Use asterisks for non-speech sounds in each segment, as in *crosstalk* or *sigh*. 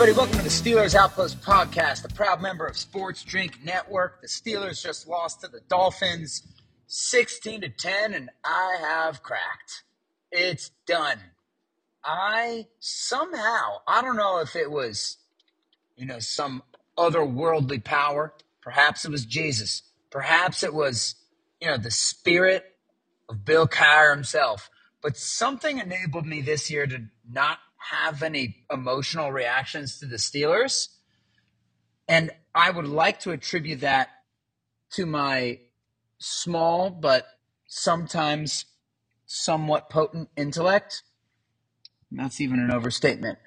Everybody. Welcome to the Steelers Outpost podcast, a proud member of Sports Drink Network. The Steelers just lost to the Dolphins 16 to 10, and I have cracked. It's done. I somehow, I don't know if it was, you know, some otherworldly power. Perhaps it was Jesus. Perhaps it was, you know, the spirit of Bill Cowher himself. But something enabled me this year to not have any emotional reactions to the Steelers. And I would like to attribute that to my small but sometimes somewhat potent intellect. That's even an overstatement.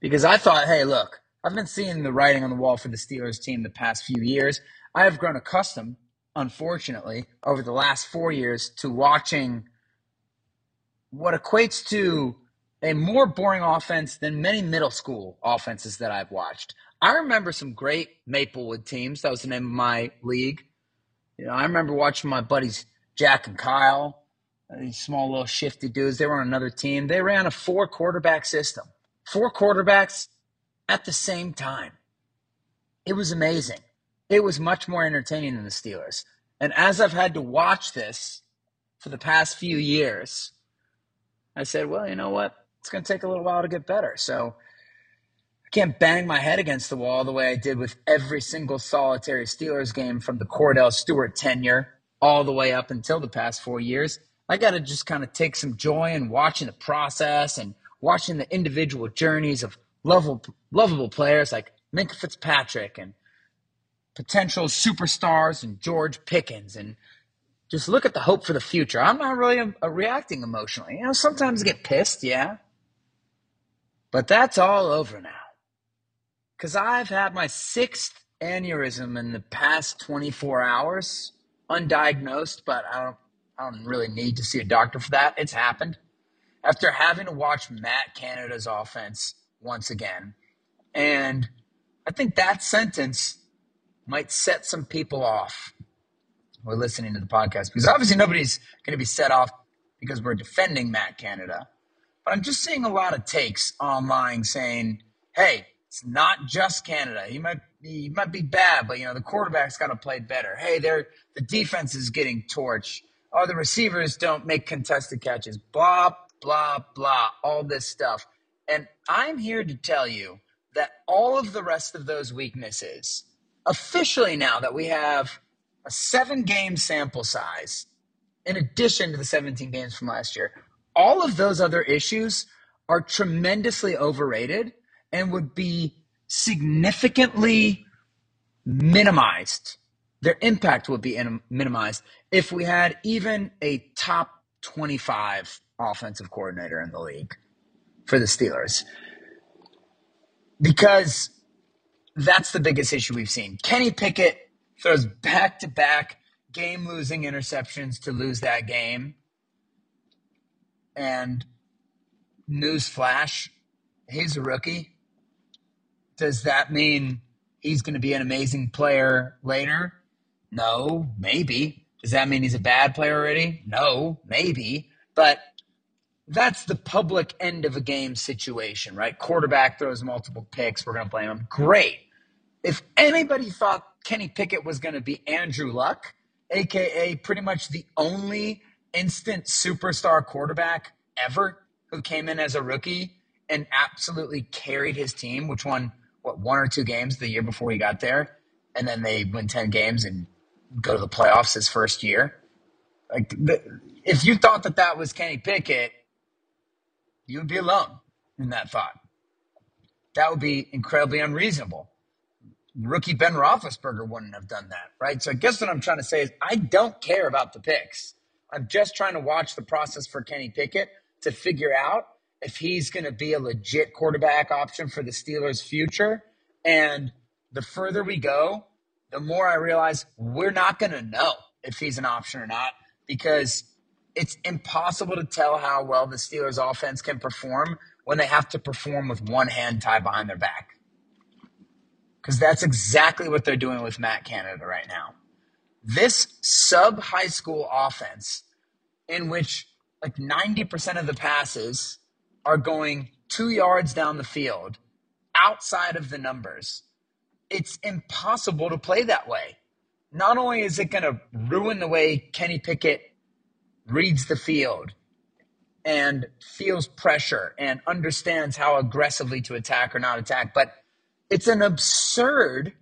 Because I thought, hey, look, I've been seeing the writing on the wall for the Steelers team the past few years. I have grown accustomed, unfortunately, over the last four years to watching what equates to a more boring offense than many middle school offenses that I've watched. I remember some great Maplewood teams. That was the name of my league. You know, I remember watching my buddies Jack and Kyle, these small little shifty dudes. They were on another team. They ran a four quarterback system, four quarterbacks at the same time. It was amazing. It was much more entertaining than the Steelers. And as I've had to watch this for the past few years, I said, well, you know what? It's going to take a little while to get better. So I can't bang my head against the wall the way I did with every single solitary Steelers game from the Cordell Stewart tenure all the way up until the past four years. I got to just kind of take some joy in watching the process and watching the individual journeys of lovable, lovable players like Minkah Fitzpatrick and potential superstars and George Pickens and just look at the hope for the future. I'm not really uh, reacting emotionally. You know, sometimes I get pissed, yeah. But that's all over now. Because I've had my sixth aneurysm in the past 24 hours, undiagnosed, but I don't, I don't really need to see a doctor for that. It's happened. After having to watch Matt Canada's offense once again. And I think that sentence might set some people off who are listening to the podcast because obviously nobody's going to be set off because we're defending Matt Canada. But I'm just seeing a lot of takes online saying, "Hey, it's not just Canada. He might be, he might be bad, but you know the quarterback's got to play better. Hey, they're the defense is getting torched. Oh, the receivers don't make contested catches. Blah blah blah. All this stuff." And I'm here to tell you that all of the rest of those weaknesses, officially now that we have a seven game sample size, in addition to the 17 games from last year, all of those other issues are tremendously overrated and would be significantly minimized. Their impact would be in- minimized if we had even a top 25 offensive coordinator in the league for the Steelers. Because that's the biggest issue we've seen. Kenny Pickett throws back to back game losing interceptions to lose that game. And newsflash, he's a rookie. Does that mean he's going to be an amazing player later? No, maybe. Does that mean he's a bad player already? No, maybe. But that's the public end of a game situation, right? Quarterback throws multiple picks. We're going to blame him. Great. If anybody thought Kenny Pickett was going to be Andrew Luck, aka pretty much the only instant superstar quarterback ever who came in as a rookie and absolutely carried his team, which won what one or two games the year before he got there, and then they win ten games and go to the playoffs his first year. Like, if you thought that that was Kenny Pickett, you would be alone in that thought. That would be incredibly unreasonable. Rookie Ben Roethlisberger wouldn't have done that, right? So I guess what I'm trying to say is I don't care about the picks. I'm just trying to watch the process for Kenny Pickett to figure out if he's going to be a legit quarterback option for the Steelers' future. And the further we go, the more I realize we're not going to know if he's an option or not because it's impossible to tell how well the Steelers' offense can perform when they have to perform with one hand tied behind their back. Because that's exactly what they're doing with Matt Canada right now. This sub high school offense, in which like 90% of the passes are going two yards down the field outside of the numbers, it's impossible to play that way. Not only is it going to ruin the way Kenny Pickett reads the field and feels pressure and understands how aggressively to attack or not attack, but it's an absurd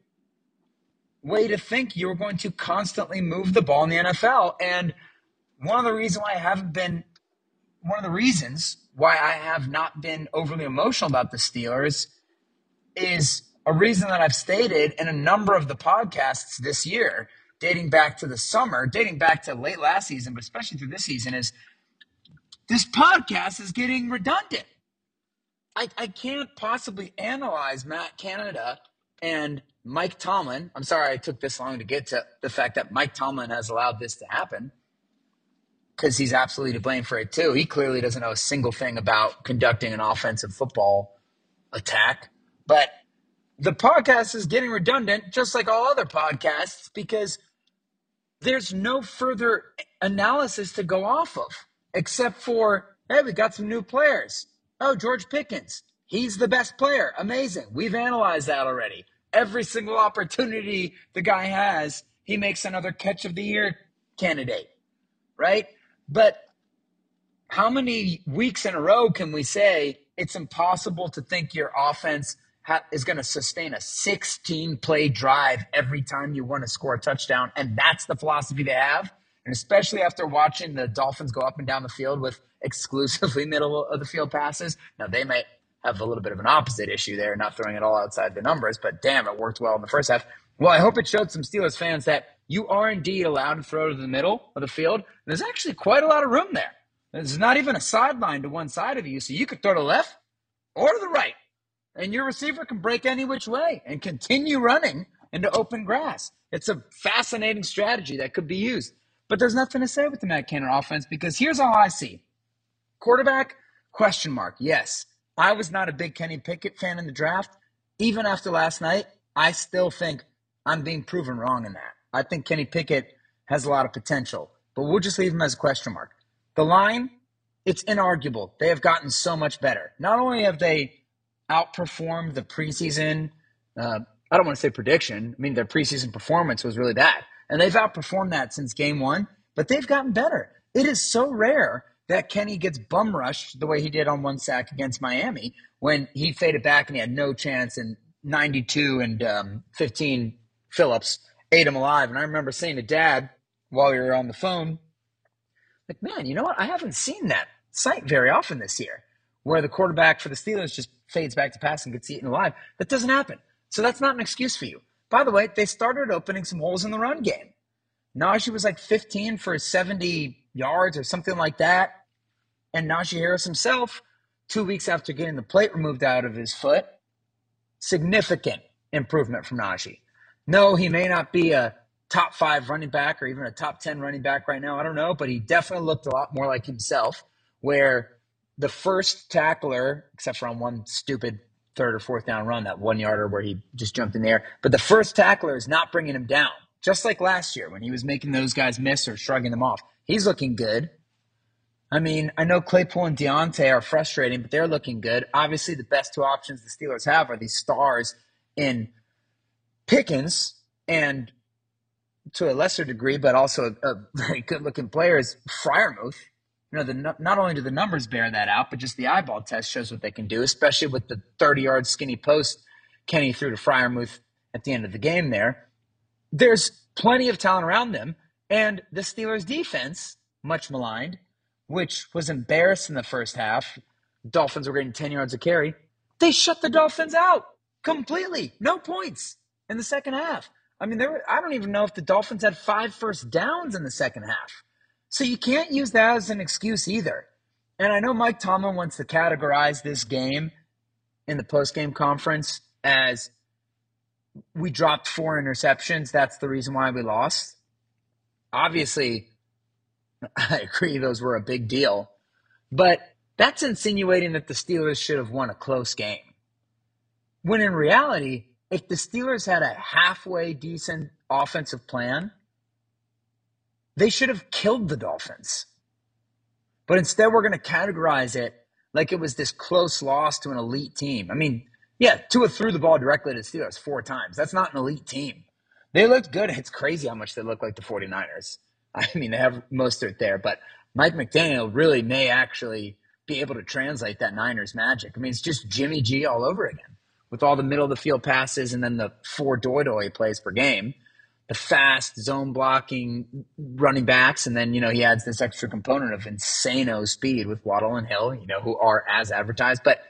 way to think you're going to constantly move the ball in the NFL. And one of the reasons why I haven't been, one of the reasons why I have not been overly emotional about the Steelers is a reason that I've stated in a number of the podcasts this year, dating back to the summer, dating back to late last season, but especially through this season, is this podcast is getting redundant. I, I can't possibly analyze Matt Canada and Mike Tomlin. I'm sorry I took this long to get to the fact that Mike Tomlin has allowed this to happen because he's absolutely to blame for it too. He clearly doesn't know a single thing about conducting an offensive football attack. But the podcast is getting redundant, just like all other podcasts, because there's no further analysis to go off of except for, hey, we got some new players. Oh, George Pickens. He's the best player. Amazing. We've analyzed that already. Every single opportunity the guy has, he makes another catch of the year candidate, right? But how many weeks in a row can we say it's impossible to think your offense ha- is going to sustain a 16 play drive every time you want to score a touchdown? And that's the philosophy they have. And especially after watching the Dolphins go up and down the field with exclusively middle of the field passes. Now, they might have a little bit of an opposite issue there, not throwing it all outside the numbers, but damn, it worked well in the first half. Well, I hope it showed some Steelers fans that you are indeed allowed to throw to the middle of the field. There's actually quite a lot of room there. There's not even a sideline to one side of you, so you could throw to left or to the right. And your receiver can break any which way and continue running into open grass. It's a fascinating strategy that could be used. But there's nothing to say with the Matt Canada offense because here's all I see. Quarterback, question mark. Yes. I was not a big Kenny Pickett fan in the draft. Even after last night, I still think I'm being proven wrong in that. I think Kenny Pickett has a lot of potential, but we'll just leave him as a question mark. The line, it's inarguable. They have gotten so much better. Not only have they outperformed the preseason, uh, I don't want to say prediction. I mean, their preseason performance was really bad. And they've outperformed that since game one, but they've gotten better. It is so rare that Kenny gets bum rushed the way he did on one sack against Miami when he faded back and he had no chance and 92 and um, 15 Phillips ate him alive. And I remember saying to dad while we were on the phone, like, man, you know what? I haven't seen that sight very often this year where the quarterback for the Steelers just fades back to pass and gets eaten alive. That doesn't happen. So that's not an excuse for you. By the way, they started opening some holes in the run game. Najee was like 15 for 70 yards or something like that. And Najee Harris himself, two weeks after getting the plate removed out of his foot, significant improvement from Najee. No, he may not be a top five running back or even a top 10 running back right now. I don't know, but he definitely looked a lot more like himself, where the first tackler, except for on one stupid third or fourth down run, that one yarder where he just jumped in there, but the first tackler is not bringing him down, just like last year when he was making those guys miss or shrugging them off. He's looking good. I mean, I know Claypool and Diontae are frustrating, but they're looking good. Obviously, the best two options the Steelers have are these stars in Pickens and to a lesser degree, but also a, a very good looking player is Freiermuth. You know, the, not only do the numbers bear that out, but just the eyeball test shows what they can do, especially with the 30 yard skinny post Kenny threw to Freiermuth at the end of the game there. There's plenty of talent around them. And the Steelers' defense, much maligned, which was embarrassed in the first half. Dolphins were getting 10 yards of carry. They shut the Dolphins out completely. No points in the second half. I mean, there were, I don't even know if the Dolphins had five first downs in the second half. So you can't use that as an excuse either. And I know Mike Tomlin wants to categorize this game in the post-game conference as we dropped four interceptions. That's the reason why we lost. Obviously, *laughs* I agree those were a big deal. But that's insinuating that the Steelers should have won a close game. When in reality, if the Steelers had a halfway decent offensive plan, they should have killed the Dolphins. But instead, we're going to categorize it like it was this close loss to an elite team. I mean, yeah, Tua threw the ball directly to the Steelers four times. That's not an elite team. They looked good. It's crazy how much they look like the 49ers. I mean, they have Mostert there, but Mike McDaniel really may actually be able to translate that Niners magic. I mean, it's just Jimmy G all over again with all the middle of the field passes and then the four doy doy plays per game the fast zone blocking running backs, and then you know he adds this extra component of insano speed with Waddle and Hill, you know, who are as advertised. But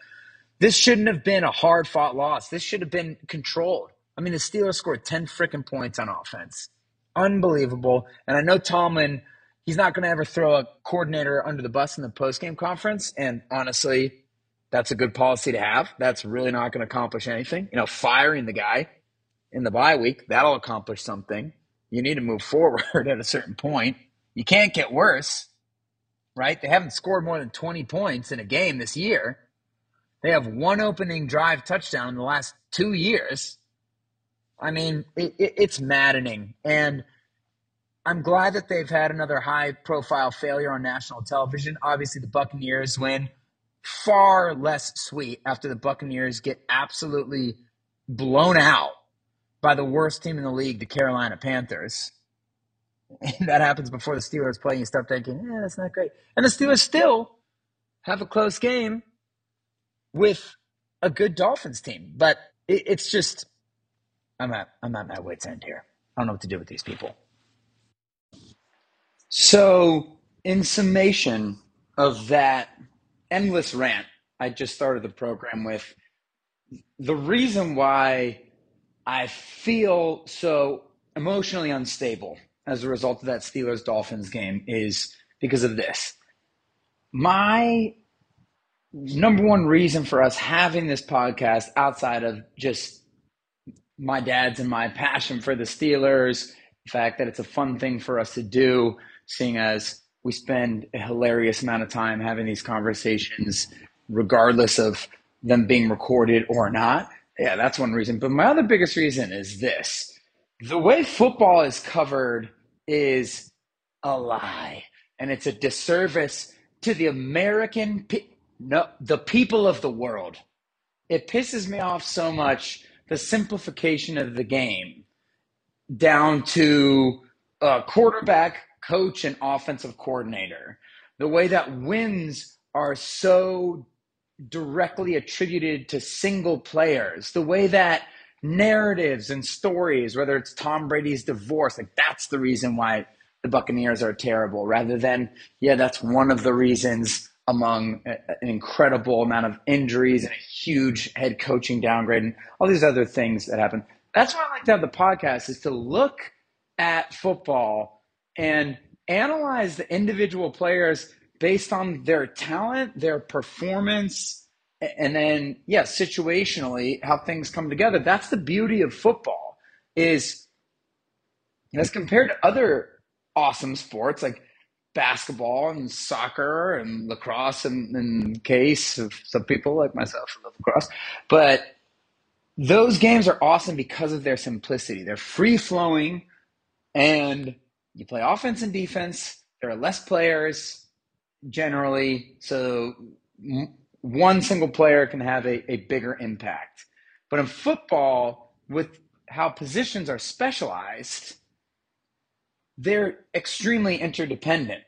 this shouldn't have been a hard fought loss. This should have been controlled. I mean, the Steelers scored ten freaking points on offense, unbelievable. And I know Tomlin, he's not going to ever throw a coordinator under the bus in the postgame conference. And honestly, that's a good policy to have. That's really not going to accomplish anything. You know, firing the guy in the bye week. That'll accomplish something. You need to move forward *laughs* at a certain point. You can't get worse, right? They haven't scored more than 20 points in a game this year. They have one opening drive touchdown in the last two years. I mean, it, it, it's maddening. And I'm glad that they've had another high profile failure on national television. Obviously, the Buccaneers win far less sweet after the Buccaneers get absolutely blown out by the worst team in the league, the Carolina Panthers. And that happens before the Steelers play. And you start thinking, yeah, that's not great. And the Steelers still have a close game with a good Dolphins team. But it, it's just, I'm at, I'm at my wits' end here. I don't know what to do with these people. So, in summation of that endless rant I just started the program with, the reason why I feel so emotionally unstable as a result of that Steelers Dolphins game is because of this. My number one reason for us having this podcast outside of just my dad's and my passion for the Steelers, the fact that it's a fun thing for us to do, seeing as we spend a hilarious amount of time having these conversations, regardless of them being recorded or not. Yeah, that's one reason. But my other biggest reason is this the way football is covered is a lie, and it's a disservice to the American, pe- no, the people of the world. It pisses me off so much the simplification of the game down to a quarterback, coach, and offensive coordinator. The way that wins are so directly attributed to single players. The way that narratives and stories, whether it's Tom Brady's divorce, like that's the reason why the Buccaneers are terrible, rather than, yeah, that's one of the reasons among an incredible amount of injuries and a huge head coaching downgrade and all these other things that happen. That's why I like to have the podcast is to look at football and analyze the individual players based on their talent, their performance, and then yeah, situationally how things come together. That's the beauty of football is as compared to other awesome sports like basketball and soccer and lacrosse and in case of some people like myself who love lacrosse. But those games are awesome because of their simplicity. They're free flowing and you play offense and defense. There are less players generally. So one single player can have a, a bigger impact. But in football, with how positions are specialized, they're extremely interdependent.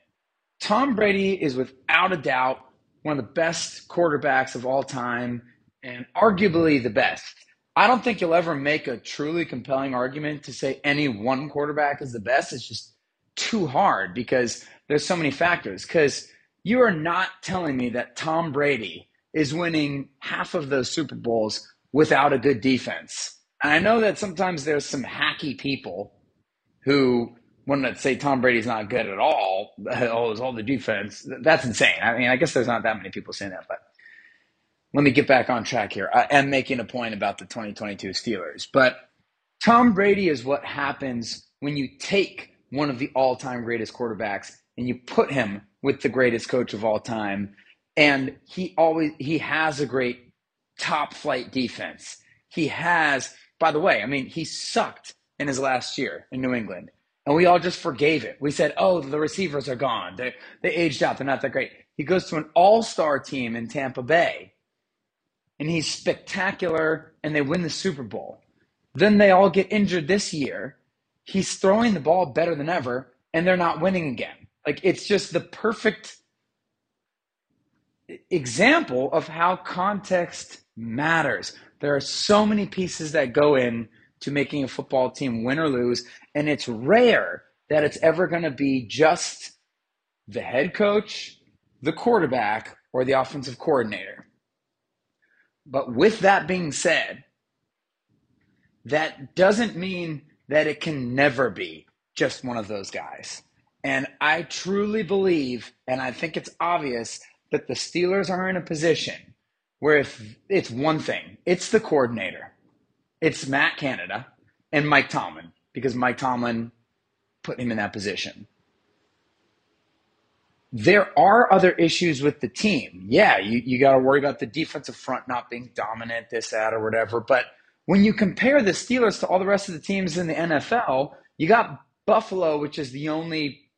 Tom Brady is without a doubt one of the best quarterbacks of all time and arguably the best. I don't think you'll ever make a truly compelling argument to say any one quarterback is the best. It's just too hard because there's so many factors. Because you are not telling me that Tom Brady is winning half of those Super Bowls without a good defense. And I know that sometimes there's some hacky people who want that say Tom Brady's not good at all. *laughs* Oh, it's all the defense. That's insane. I mean, I guess there's not that many people saying that, but let me get back on track here. I am making a point about the 2022 Steelers, but Tom Brady is what happens when you take one of the all time greatest quarterbacks and you put him with the greatest coach of all time. And he always, he has a great top flight defense. He has, by the way, I mean, he sucked in his last year in New England. And we all just forgave it. We said, oh, the receivers are gone. They, they aged out. They're not that great. He goes to an all star team in Tampa Bay and he's spectacular and they win the Super Bowl. Then they all get injured this year. He's throwing the ball better than ever and they're not winning again. Like it's just the perfect example of how context matters. There are so many pieces that go in to making a football team win or lose, and it's rare that it's ever going to be just the head coach, the quarterback, or the offensive coordinator. But with that being said, that doesn't mean that it can never be just one of those guys. And I truly believe, and I think it's obvious, that the Steelers are in a position where if it's one thing, it's the coordinator, it's Matt Canada and Mike Tomlin, because Mike Tomlin put him in that position there are other issues with the team. Yeah, you, you got to worry about the defensive front not being dominant, this, that, or whatever. But when you compare the Steelers to all the rest of the teams in the NFL, you got Buffalo, which is the only,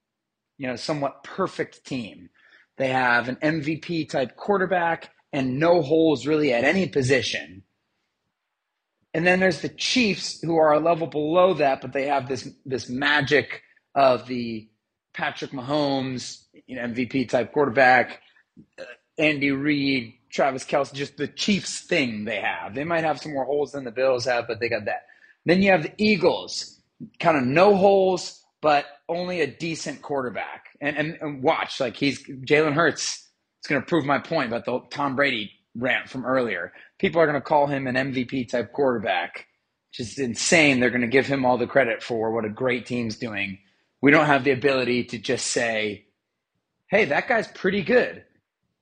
you know, somewhat perfect team. They have an MVP type quarterback and no holes really at any position. And then there's the Chiefs, who are a level below that, but they have this this magic of the Patrick Mahomes, you know, MVP type quarterback, uh, Andy Reid, Travis Kelce, just the Chiefs thing they have. They might have some more holes than the Bills have, but they got that. Then you have the Eagles, kind of no holes, but only a decent quarterback. And, and, and watch, like he's Jalen Hurts. It's going to prove my point about the Tom Brady rant from earlier. People are going to call him an MVP type quarterback. Just insane. They're going to give him all the credit for what a great team's doing we don't have the ability to just say, hey, that guy's pretty good.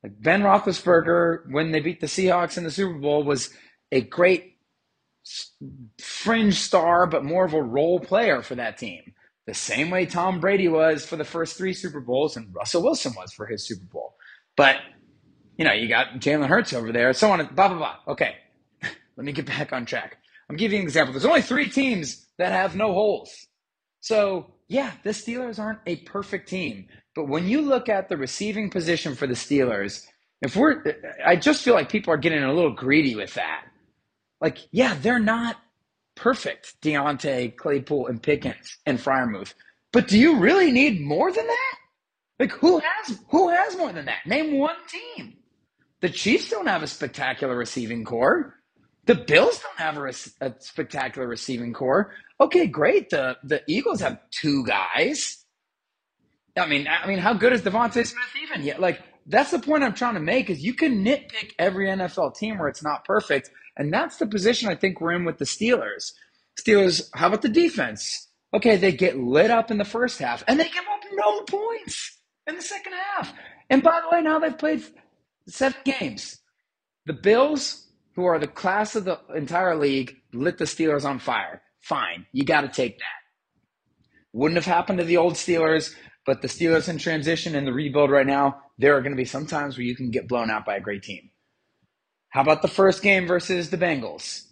Like ben Roethlisberger, when they beat the Seahawks in the Super Bowl, was a great fringe star, but more of a role player for that team. The same way Tom Brady was for the first three Super Bowls and Russell Wilson was for his Super Bowl. But, you know, you got Jalen Hurts over there, so on, blah, blah, blah. Okay, *laughs* let me get back on track. I'm giving an example. There's only three teams that have no holes. So yeah, the Steelers aren't a perfect team. But when you look at the receiving position for the Steelers, if we're, I just feel like people are getting a little greedy with that. Like, yeah, they're not perfect, Diontae, Claypool, and Pickens and Freiermuth. But do you really need more than that? Like, who has who has more than that? Name one team. The Chiefs don't have a spectacular receiving corps. The Bills don't have a, a spectacular receiving corps. Okay, great. The the Eagles have two guys. I mean, I mean, how good is DeVonta Smith even yet? Like, that's the point I'm trying to make is you can nitpick every NFL team where it's not perfect. And that's the position I think we're in with the Steelers. Steelers, how about the defense? Okay, they get lit up in the first half and they give up no points in the second half. And by the way, now they've played seven games. The Bills, who are the class of the entire league, lit the Steelers on fire. Fine, you got to take that. Wouldn't have happened to the old Steelers, but the Steelers in transition and the rebuild right now, there are going to be some times where you can get blown out by a great team. How about the first game versus the Bengals?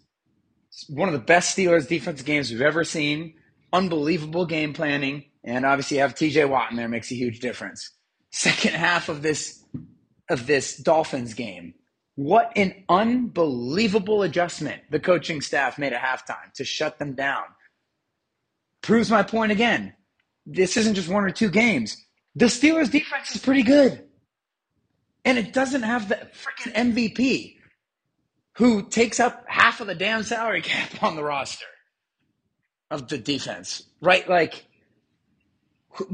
It's one of the best Steelers defense games we've ever seen. Unbelievable game planning, and obviously you have TJ Watt in there makes a huge difference. Second half of this of this Dolphins game, what an unbelievable adjustment the coaching staff made at halftime to shut them down. Proves my point again. This isn't just one or two games. The Steelers' defense is pretty good. And it doesn't have the freaking MVP. who takes up half of the damn salary *laughs* cap on the roster of the defense, right? Like,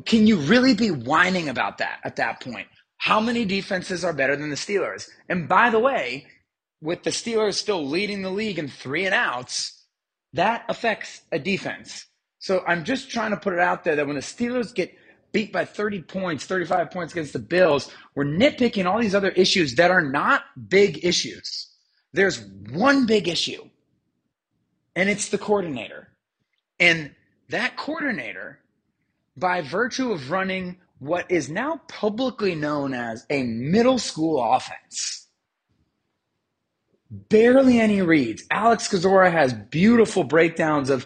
can you really be whining about that at that point? How many defenses are better than the Steelers? And by the way, with the Steelers still leading the league in three and outs, that affects a defense. So I'm just trying to put it out there that when the Steelers get beat by 30 points, 35 points against the Bills, we're nitpicking all these other issues that are not big issues. There's one big issue, and it's the coordinator. And that coordinator, by virtue of running what is now publicly known as a middle school offense, barely any reads. Alex Kozora has beautiful breakdowns of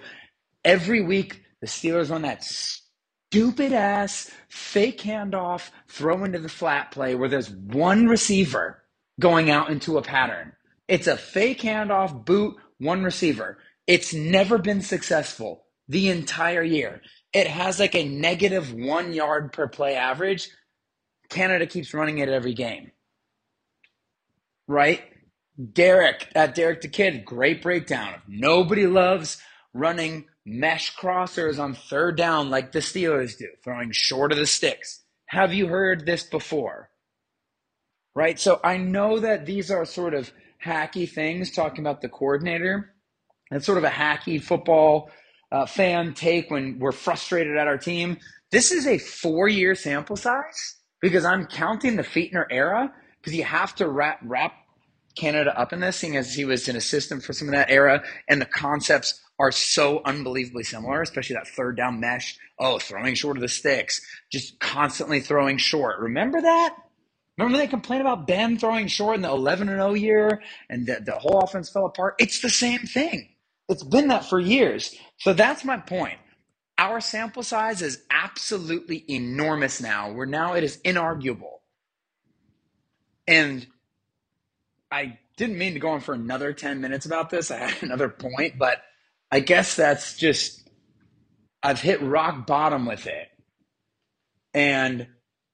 every week the Steelers run that stupid ass fake handoff throw into the flat play where there's one receiver going out into a pattern. It's a fake handoff, boot, one receiver. It's never been successful the entire year. It has like a negative one yard per play average. Canada keeps running it every game. Right? Derek, at Derek the Kid, great breakdown. Nobody loves running mesh crossers on third down like the Steelers do, throwing short of the sticks. Have you heard this before? Right? So I know that these are sort of hacky things talking about the coordinator. It's sort of a hacky football uh, fan take when we're frustrated at our team. This is a four year sample size because I'm counting the Fichtner era because you have to wrap, wrap Canada up in this, seeing as he was an assistant for some of that era, and the concepts are so unbelievably similar, especially that third down mesh. Oh, throwing short of the sticks, just constantly throwing short. Remember that? Remember they complained about Ben throwing short in the 11 and 0 year and the, the whole offense fell apart? It's the same thing. It's been that for years. So that's my point. Our sample size is absolutely enormous now, where now it is inarguable. And I didn't mean to go on for another 10 minutes about this. I had *laughs* another point, but I guess that's just, I've hit rock bottom with it. And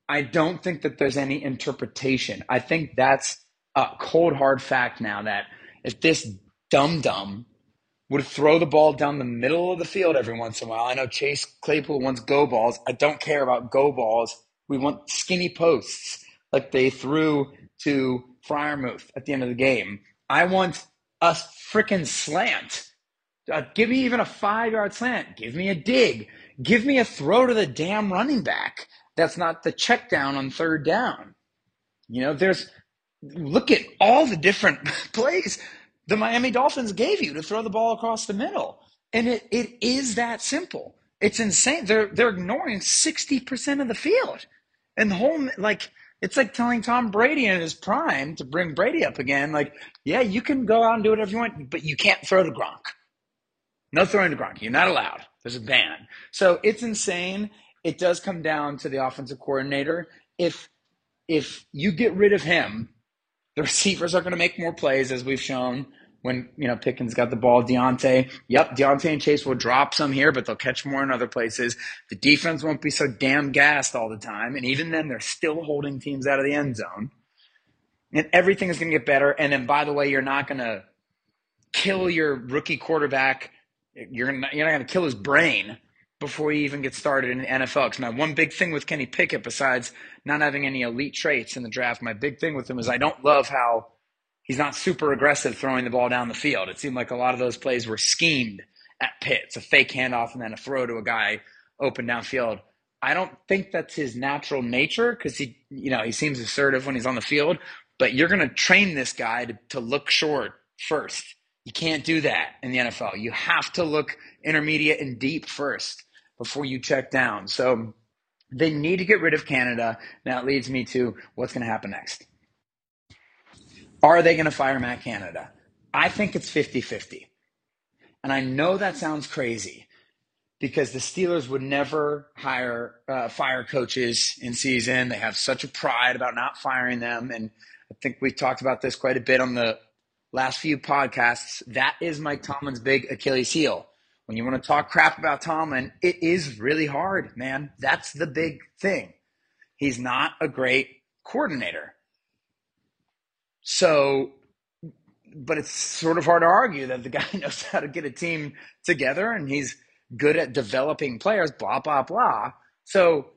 I don't think that there's any interpretation. I think that's a cold, hard fact now that if this dum dum would throw the ball down the middle of the field every once in a while, I know Chase Claypool wants go balls. I don't care about go balls. We want skinny posts like they threw to Freiermuth at the end of the game. I want a freaking slant. Uh, give me even a five yard slant. Give me a dig. Give me a throw to the damn running back. That's not the check down on third down. You know, there's look at all the different *laughs* plays the Miami Dolphins gave you to throw the ball across the middle. And it, it is that simple. It's insane. They're they're ignoring 60% of the field. And the whole like it's like telling Tom Brady in his prime to bring Brady up again. Like, yeah, you can go out and do whatever you want, but you can't throw to Gronk. No throwing to Gronk. You're not allowed. There's a ban. So it's insane. It does come down to the offensive coordinator. If if you get rid of him, the receivers are going to make more plays, as we've shown when you know Pickens got the ball. Diontae, yep, Diontae and Chase will drop some here, but they'll catch more in other places. The defense won't be so damn gassed all the time, and even then, they're still holding teams out of the end zone. And everything is going to get better. And then, by the way, you're not going to kill your rookie quarterback. You're gonna, you're not going to kill his brain before he even gets started in the NFL. Because my one big thing with Kenny Pickett, besides not having any elite traits in the draft, my big thing with him is I don't love how he's not super aggressive throwing the ball down the field. It seemed like a lot of those plays were schemed at Pitt. It's a fake handoff and then a throw to a guy open downfield. I don't think that's his natural nature because he, you know, he seems assertive when he's on the field. But you're going to train this guy to, to look short first. You can't do that in the NFL. You have to look intermediate and deep first before you check down. So they need to get rid of Canada. Now it leads me to what's going to happen next. Are they going to fire Matt Canada? I think it's 50 50. And I know that sounds crazy because the Steelers would never hire uh, fire coaches in season. They have such a pride about not firing them. And I think we've talked about this quite a bit on the last few podcasts. That is Mike Tomlin's big Achilles heel. When you want to talk crap about Tomlin, it is really hard, man. That's the big thing. He's not a great coordinator. So but it's sort of hard to argue that the guy *laughs* knows how to get a team together and he's good at developing players, blah, blah, blah. So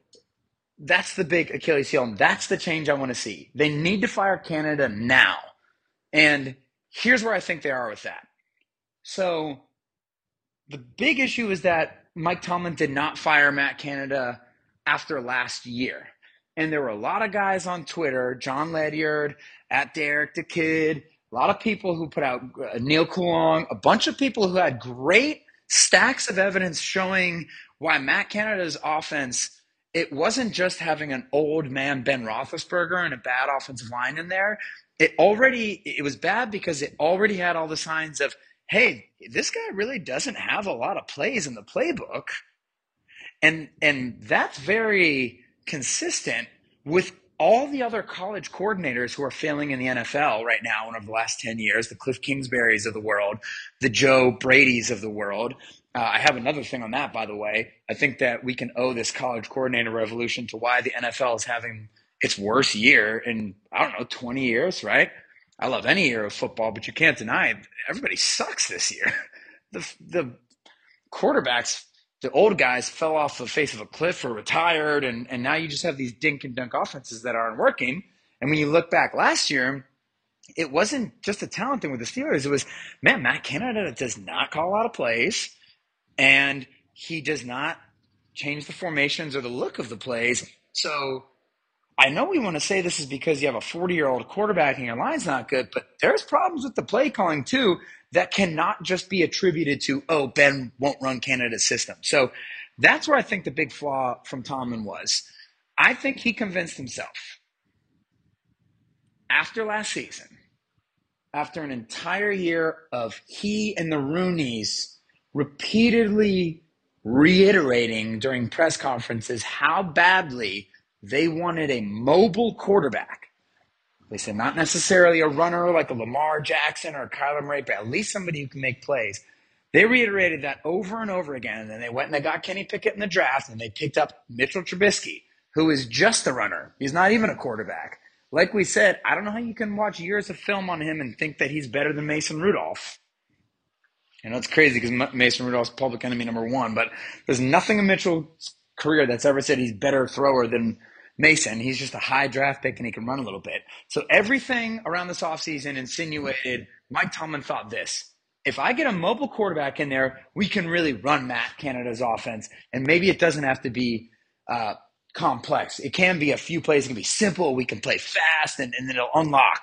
that's the big Achilles heel. And that's the change I want to see. They need to fire Canada now. And here's where I think they are with that. So the big issue is that Mike Tomlin did not fire Matt Canada after last year. And there were a lot of guys on Twitter, John Ledyard, at Derek the Kid, a lot of people who put out uh, Neal Coolong, a bunch of people who had great stacks of evidence showing why Matt Canada's offense, it wasn't just having an old man Ben Roethlisberger and a bad offensive line in there. It already it was bad because it already had all the signs of, hey, this guy really doesn't have a lot of plays in the playbook. And and that's very consistent with all the other college coordinators who are failing in the NFL right now and over the last 10 years, the Cliff Kingsburys of the world, the Joe Brady's of the world. Uh, I have another thing on that, by the way. I think that we can owe this college coordinator revolution to why the NFL is having its worst year in, I don't know, 20 years, right? I love any year of football, but you can't deny it. Everybody sucks this year. *laughs* The, the quarterbacks the old guys fell off the face of a cliff or retired, and, and now you just have these dink and dunk offenses that aren't working. And when you look back last year, it wasn't just a talent thing with the Steelers. It was, man, Matt Canada does not call a lot of plays, and he does not change the formations or the look of the plays. So I know we want to say this is because you have a 40 year old quarterback and your line's not good, but there's problems with the play calling too that cannot just be attributed to, oh, Ben won't run Canada's system. So that's where I think the big flaw from Tomlin was. I think he convinced himself after last season, after an entire year of he and the Rooneys repeatedly reiterating during press conferences how badly they wanted a mobile quarterback they said not necessarily a runner like a Lamar Jackson or a Kyler Murray, but at least somebody who can make plays. They reiterated that over and over again. And then they went and they got Kenny Pickett in the draft and they picked up Mitchell Trubisky, who is just a runner. He's not even a quarterback. Like we said, I don't know how you can watch years of film on him and think that he's better than Mason Rudolph. You know, it's crazy because Mason Rudolph's public enemy number one, but there's nothing in Mitchell's career that's ever said he's better thrower than Mason. He's just a high draft pick and he can run a little bit. So everything around this offseason insinuated Mike Tomlin thought this. If I get a mobile quarterback in there, we can really run Matt Canada's offense. And maybe it doesn't have to be uh, complex. It can be a few plays. It can be simple. We can play fast and, and then it'll unlock.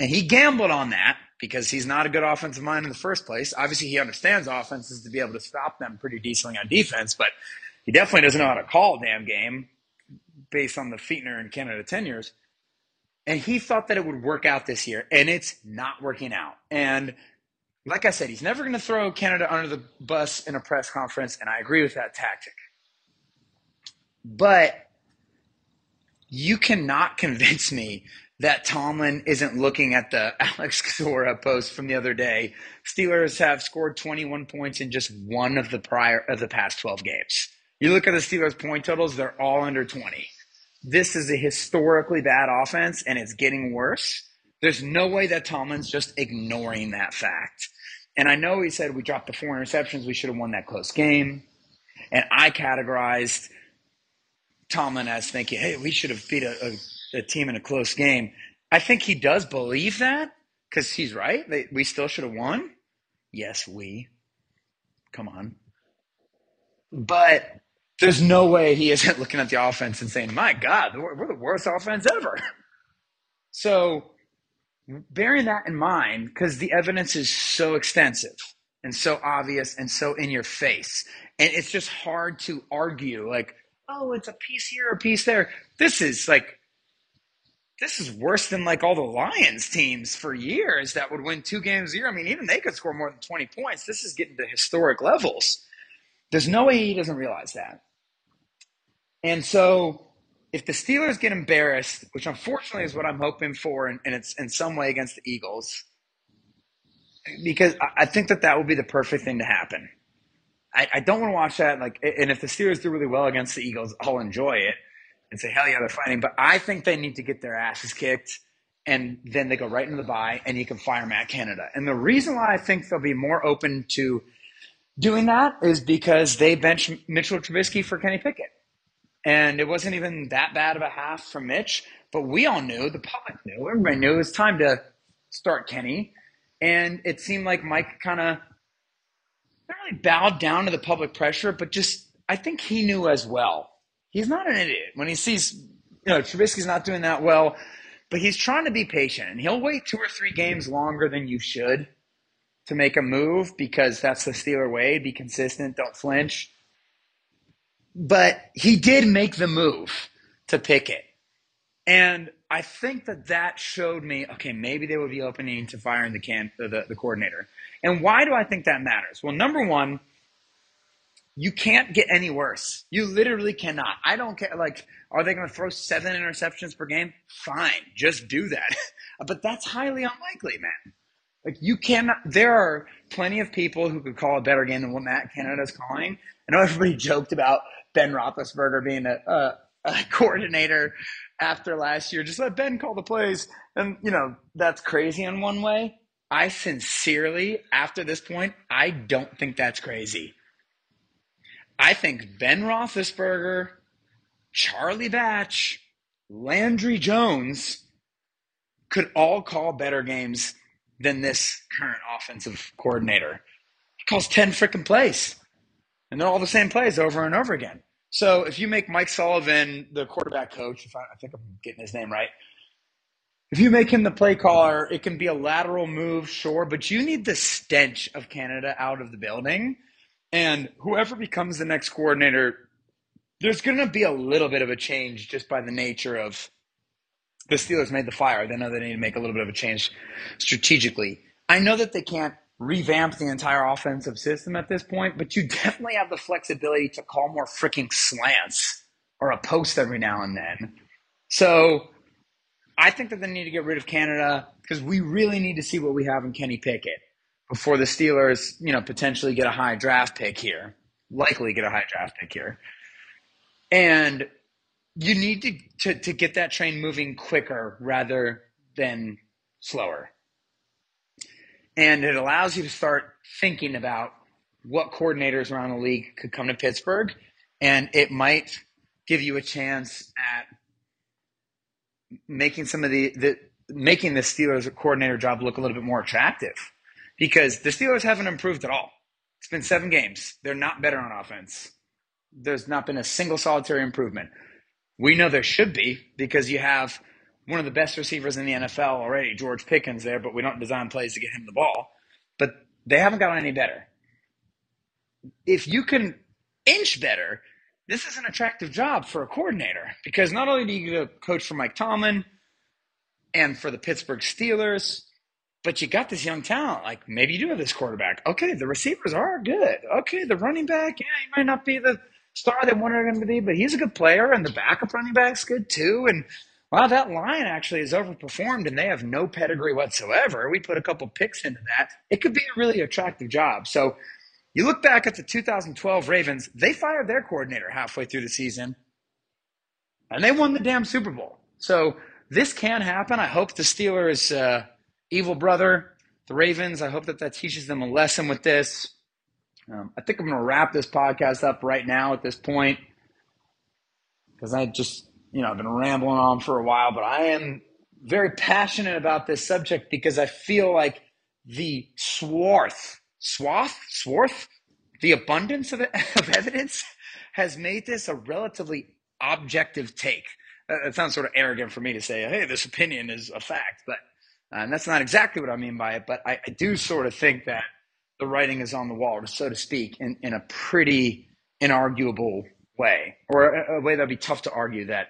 And he gambled on that because he's not a good offensive mind in the first place. Obviously, he understands offenses to be able to stop them pretty decently on defense, but he definitely doesn't know how to call a damn game based on the Fichtner and Canada tenures. And he thought that it would work out this year, and it's not working out. And like I said, he's never going to throw Canada under the bus in a press conference, and I agree with that tactic. But you cannot convince me that Tomlin isn't looking at the *laughs* Alex Kozora post from the other day. Steelers have scored 21 points in just one of the prior of the past 12 games. You look at the Steelers point totals, they're all under 20 this is a historically bad offense and it's getting worse. There's no way that Tomlin's just ignoring that fact. And I know he said we dropped the four interceptions, we should have won that close game. And I categorized Tomlin as thinking, hey, we should have beat a, a, a team in a close game. I think he does believe that because he's right. They, we still should have won. Yes, we. Come on. But there's no way he isn't *laughs* looking at the offense and saying, my God, we're the worst offense ever. *laughs* So, bearing that in mind, because the evidence is so extensive and so obvious and so in your face, and it's just hard to argue, like, oh, it's a piece here, a piece there. This is like, this is worse than like all the Lions teams for years that would win two games a year. I mean, even they could score more than 20 points. This is getting to historic levels. There's no way he doesn't realize that. And so if the Steelers get embarrassed, which unfortunately is what I'm hoping for, and, and it's in some way against the Eagles, because I, I think that that will be the perfect thing to happen. I, I don't want to watch that. Like, and if the Steelers do really well against the Eagles, I'll enjoy it and say, hell yeah, they're fighting. But I think they need to get their asses kicked and then they go right into the bye, and you can fire Matt Canada. And the reason why I think they'll be more open to doing that is because they bench Mitchell Trubisky for Kenny Pickett. And it wasn't even that bad of a half for Mitch, but we all knew, the public knew, everybody knew it was time to start Kenny. And it seemed like Mike kind of not really bowed down to the public pressure, but just I think he knew as well. He's not an idiot. When he sees, you know, Trubisky's not doing that well, but he's trying to be patient. And he'll wait two or three games longer than you should to make a move because that's the Steeler way. Be consistent, don't flinch. But he did make the move to Pickett. And I think that that showed me, okay, maybe they would be opening to firing the the, the coordinator. And why do I think that matters? Well, number one, you can't get any worse. You literally cannot. I don't care. Like, are they going to throw seven interceptions per game? Fine, just do that. *laughs* but that's highly unlikely, man. Like, you cannot. There are plenty of people who could call a better game than what Matt Canada is calling. I know everybody *laughs* joked about Ben Roethlisberger being a, a, a *laughs* coordinator after last year. Just let Ben call the plays, and you know that's crazy in one way. I sincerely, after this point, I don't think that's crazy. I think Ben Roethlisberger, Charlie Batch, Landry Jones could all call better games than this current offensive coordinator. He calls 10 freaking plays, and they're all the same plays over and over again. So if you make Mike Sullivan the quarterback coach, if I, I think I'm getting his name right, if you make him the play caller, it can be a lateral move, sure, but you need the stench of Canada out of the building and whoever becomes the next coordinator, there's going to be a little bit of a change just by the nature of the Steelers made the fire. They know they need to make a little bit of a change strategically. I know that they can't revamp the entire offensive system at this point, but you definitely have the flexibility to call more freaking slants or a post every now and then. So I think that they need to get rid of Canada because we really need to see what we have in Kenny Pickett before the Steelers, you know, potentially get a high draft pick here, likely get a high draft pick here. And you need to, to, to get that train moving quicker rather than slower. And it allows you to start thinking about what coordinators around the league could come to Pittsburgh. And it might give you a chance at making some of the, the making the Steelers coordinator job look a little bit more attractive because the Steelers haven't improved at all. It's been seven games. They're not better on offense. There's not been a single solitary improvement. We know there should be because you have one of the best receivers in the NFL already, George Pickens, there, but we don't design plays to get him the ball. But they haven't gotten any better. If you can inch better, this is an attractive job for a coordinator because not only do you get a coach for Mike Tomlin and for the Pittsburgh Steelers, but you got this young talent. Like maybe you do have this quarterback. Okay, the receivers are good. Okay, the running back, yeah, he might not be the star they wanted him to be, but he's a good player, and the backup running back's good too. And wow, that line actually is overperformed, and they have no pedigree whatsoever. We put a couple picks into that. It could be a really attractive job. So you look back at the 2012 Ravens, they fired their coordinator halfway through the season, and they won the damn Super Bowl. So this can happen. I hope the Steelers. Uh, evil brother, the Ravens. I hope that that teaches them a lesson with this. Um, I think I'm going to wrap this podcast up right now at this point because I just, you know, I've been rambling on for a while, but I am very passionate about this subject because I feel like the swarth, swath, swarth, the abundance of, *laughs* of evidence has made this a relatively objective take. That sounds sort of arrogant for me to say, hey, this opinion is a fact, but uh, and that's not exactly what I mean by it, but I, I, do sort of think that the writing is on the wall, so to speak, in, in a pretty inarguable way, or a, a way that'd be tough to argue that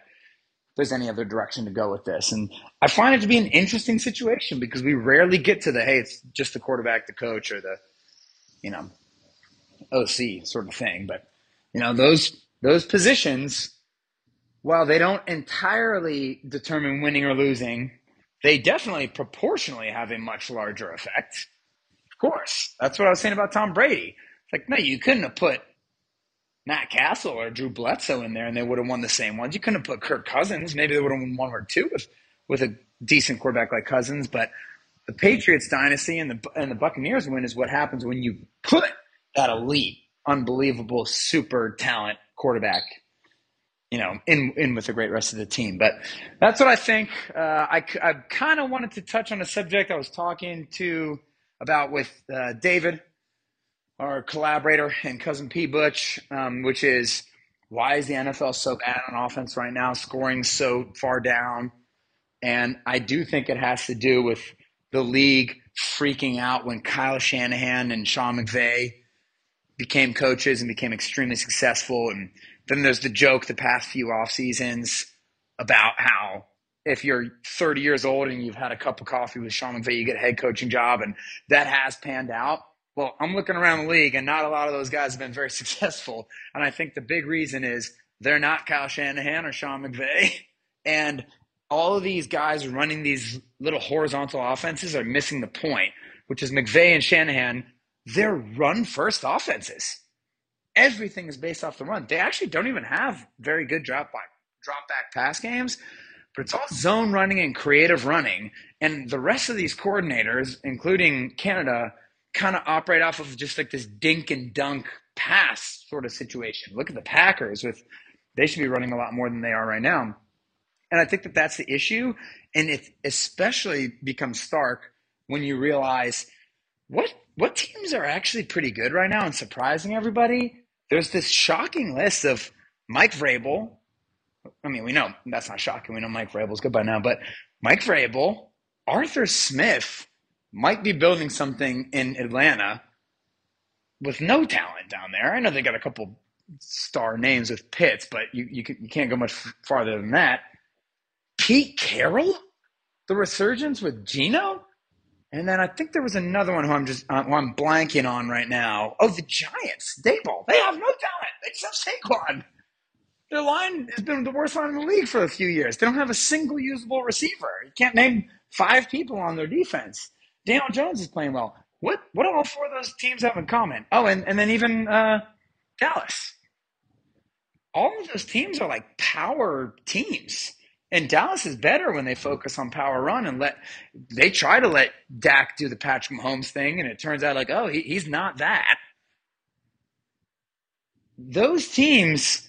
there's any other direction to go with this. And I find it to be an interesting situation because we rarely get to the hey, it's just the quarterback, the coach, or the you know OC sort of thing. But you know those those positions, while they don't entirely determine winning or losing, they definitely proportionally have a much larger effect. Of course. That's what I was saying about Tom Brady. It's like, no, you couldn't have put Matt Cassel or Drew Bledsoe in there and they would have won the same ones. You couldn't have put Kirk Cousins. Maybe they would have won one or two with, with a decent quarterback like Cousins, but the Patriots dynasty and the and the Buccaneers win is what happens when you put that elite, unbelievable, super talent quarterback, you know, in in with the great rest of the team. But that's what I think. Uh, I I kind of wanted to touch on a subject I was talking to about with uh, David, our collaborator, and cousin P Butch, um, which is why is the NFL so bad on offense right now, scoring so far down? And I do think it has to do with the league freaking out when Kyle Shanahan and Sean McVay became coaches and became extremely successful. And then there's the joke the past few off seasons about how if you're 30 years old and you've had a cup of coffee with Sean McVay, you get a head coaching job, and that has panned out. Well, I'm looking around the league, and not a lot of those guys have been very *laughs* successful. And I think the big reason is they're not Kyle Shanahan or Sean McVay. *laughs* And all of these guys running these little horizontal offenses are missing the point, which is McVay and Shanahan, they're run first offenses. Everything is based off the run. They actually don't even have very good drop back drop back pass games, but it's all zone running and creative running. And the rest of these coordinators, including Canada, kind of operate off of just like this dink and dunk pass sort of situation. Look at the Packers with they should be running a lot more than they are right now. And I think that that's the issue. And it especially becomes stark when you realize what what teams are actually pretty good right now and surprising everybody. There's this shocking list of Mike Vrabel. I mean, we know that's not shocking. We know Mike Vrabel's good by now, but Mike Vrabel, Arthur Smith might be building something in Atlanta with no talent down there. I know they got a couple star names with Pitts, but you you, you can't go much farther than that. Pete Carroll, the resurgence with Geno, and then I think there was another one who I'm just uh, who I'm blanking on right now. Oh, the Giants, Daboll. They have no talent. Have Saquon. Their line has been the worst line in the league for a few years. They don't have a single usable receiver. You can't name five people on their defense. Daniel Jones is playing well. What what do all four of those teams have in common? Oh, and, and then even uh, Dallas. All of those teams are like power teams. And Dallas is better when they focus on power run and let they try to let Dak do the Patrick Mahomes thing, and it turns out like, oh, he, he's not that. Those teams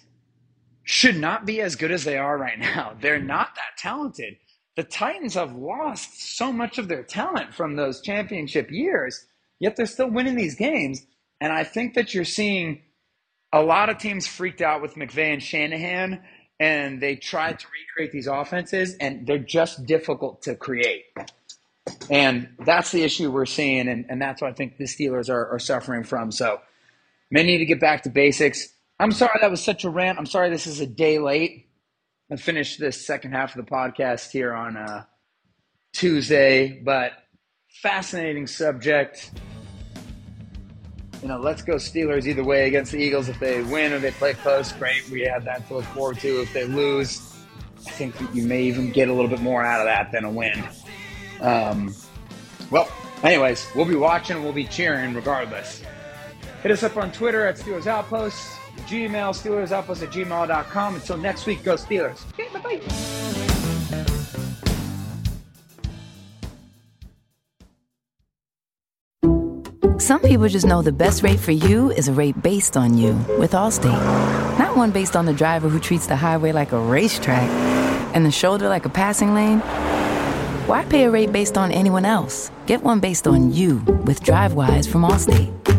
should not be as good as they are right *laughs* now. They're not that talented. The Titans have lost so much of their talent from those championship years, yet they're still winning these games. And I think that you're seeing a lot of teams freaked out with McVay and Shanahan and they tried to recreate these offenses, and they're just difficult to create. And that's the issue we're seeing, and, and that's what I think the Steelers are, are suffering from. So, may need to get back to basics. I'm sorry that was such a rant. I'm sorry this is a day late. I finished this second half of the podcast here on uh, Tuesday, but fascinating subject you know, let's go Steelers either way against the Eagles. If they win or they play close, great. We have that to look forward to. If they lose, I think you may even get a little bit more out of that than a win. Um, well, anyways, we'll be watching. We'll be cheering regardless. Hit us up on Twitter at Steelers Outpost, Gmail, SteelersOutpost at gmail.com. Until next week, go Steelers. Okay, bye-bye. Some people just know the best rate for you is a rate based on you with Allstate. Not one based on the driver who treats the highway like a racetrack and the shoulder like a passing lane. Why pay a rate based on anyone else? Get one based on you with DriveWise from Allstate.